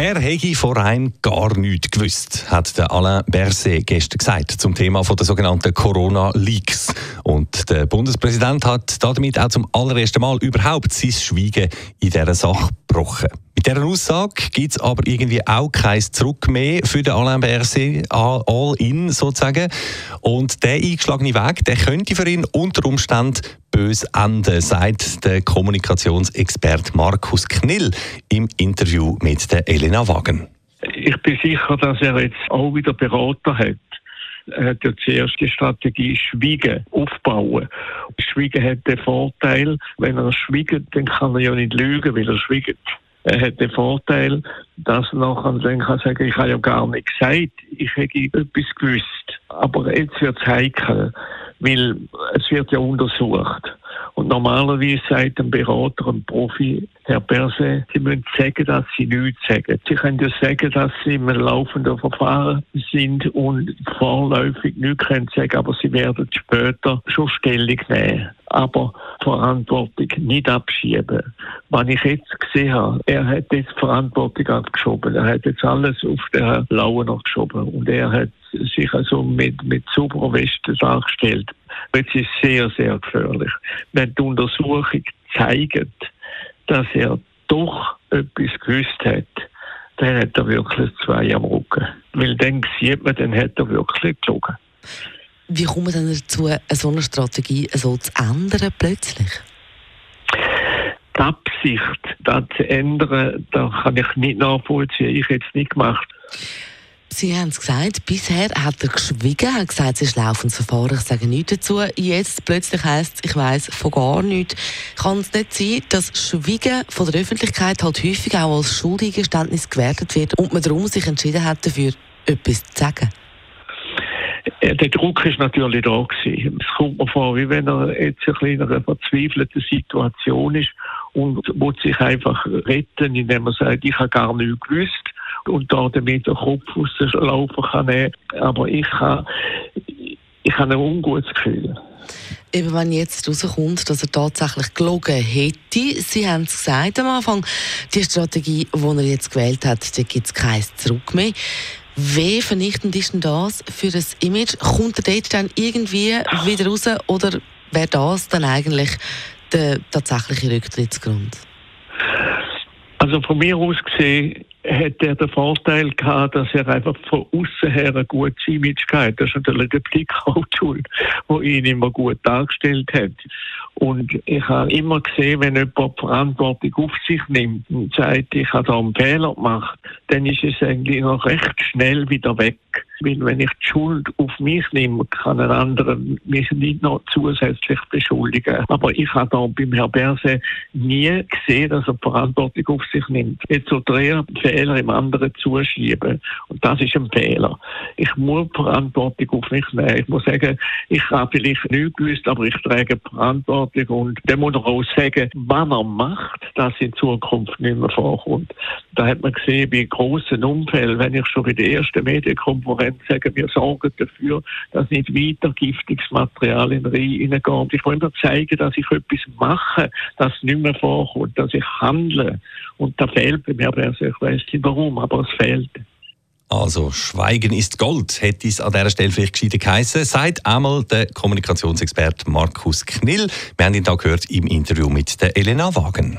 Er hätte vorhin gar nichts gewusst, hat der Alain Berset gestern gesagt zum Thema der sogenannten Corona-Leaks. Und der Bundespräsident hat damit auch zum allerersten Mal überhaupt sein Schweigen in dieser Sache gebrochen. Mit dieser Aussage gibt es aber irgendwie auch kein Zurück mehr für den Alain Berset, all in sozusagen. Und der eingeschlagene Weg, der könnte für ihn unter Umständen bös enden, sagt der Kommunikationsexperte Markus Knill im Interview mit der Elena Wagen. Ich bin sicher, dass er jetzt auch wieder Berater hat. Er hat ja die Strategie Schweigen aufbauen. Schweigen hat den Vorteil, wenn er schwiegt, dann kann er ja nicht lügen, weil er schwiegt. Er hat den Vorteil, dass er nachher dann kann sagen, ich habe ja gar nicht gesagt, ich hätte etwas gewusst. Aber jetzt wird es heikel, weil es wird ja untersucht. Und normalerweise sagt ein Berater, ein Profi, Herr Berse, Sie müssen sagen, dass Sie nichts sagen. Sie können ja sagen, dass Sie im laufenden Verfahren sind und vorläufig nichts können sagen, aber Sie werden später schon Stellung nehmen. Aber Verantwortung nicht abschieben. Was ich jetzt gesehen habe, er hat jetzt Verantwortung abgeschoben. Er hat jetzt alles auf den Lauer geschoben. Und er hat sich also mit, mit sauberer Weste dargestellt. Jetzt ist sehr, sehr gefährlich. Wenn die Untersuchung zeigt, dass er doch etwas gewusst hat, dann hat er wirklich zwei am Rücken. Weil dann sieht man, dann hat er wirklich gelogen. Wie kommt man dann dazu, so eine Strategie so zu ändern plötzlich? Die Absicht, das zu ändern, da kann ich nicht nachvollziehen. Ich hätte es nicht gemacht. Sie haben es gesagt, bisher hat er geschwiegen, hat gesagt, es ist laufendes Verfahren, ich sage nichts dazu. Jetzt plötzlich heisst es, ich weiss von gar nichts. Kann es nicht sein, dass Schwiegen von der Öffentlichkeit halt häufig auch als Schuldigeständnis gewertet wird und man darum sich entschieden hat, dafür etwas zu sagen? Der Druck ist natürlich da gewesen. Es kommt mir vor, wie wenn er jetzt ein in einer verzweifelten Situation ist und will sich einfach retten, indem er sagt, ich habe gar nichts gewusst und da damit den Kopf aus dem Laufen kann nehmen. Aber ich habe, ich habe ein ungutes Gefühl. Eben wenn jetzt rauskommt, dass er tatsächlich gelogen hätte, Sie haben es gesagt am Anfang, die Strategie, die er jetzt gewählt hat, da gibt es kein Zurück mehr. Wie vernichtend ist denn das für das Image? Kommt er dort dann irgendwie wieder raus oder wäre das dann eigentlich der tatsächliche Rücktrittsgrund? Also von mir aus gesehen hat er den Vorteil gehabt, dass er einfach von außen her ein gutes Image hatte. Das ist natürlich der Blick schuld, der ihn immer gut dargestellt hat. Und ich habe immer gesehen, wenn jemand Verantwortung auf sich nimmt und sagt, ich habe da einen Fehler gemacht, dann ist es eigentlich noch recht schnell wieder weg. Weil wenn ich die Schuld auf mich nehme, kann ein anderer mich nicht noch zusätzlich beschuldigen. Aber ich habe da beim Herrn Berse nie gesehen, dass er Verantwortung auf sich nimmt. Jetzt soll er Fehler im anderen zuschieben. Und das ist ein Fehler. Ich muss Verantwortung auf mich nehmen. Ich muss sagen, ich habe vielleicht nichts gewusst, aber ich trage Verantwortung. Und dann muss er auch sagen, was er macht, dass in Zukunft nicht mehr vorkommt. Da hat man gesehen, bei großen Unfällen, wenn ich schon bei der ersten Medienkonferenz können sagen, wir sorgen dafür, dass nicht weiter giftiges Material in den Rhein hineingeht. Ich wollte zeigen, dass ich etwas mache, das nicht mehr vorkommt, dass ich handle. Und da fehlt bei mir, ich weiß nicht warum, aber es fehlt. Also, Schweigen ist Gold, hätte es an dieser Stelle vielleicht gescheiter geheißen, sagt einmal der Kommunikationsexperte Markus Knill. Wir haben ihn da gehört im Interview mit der Elena Wagen.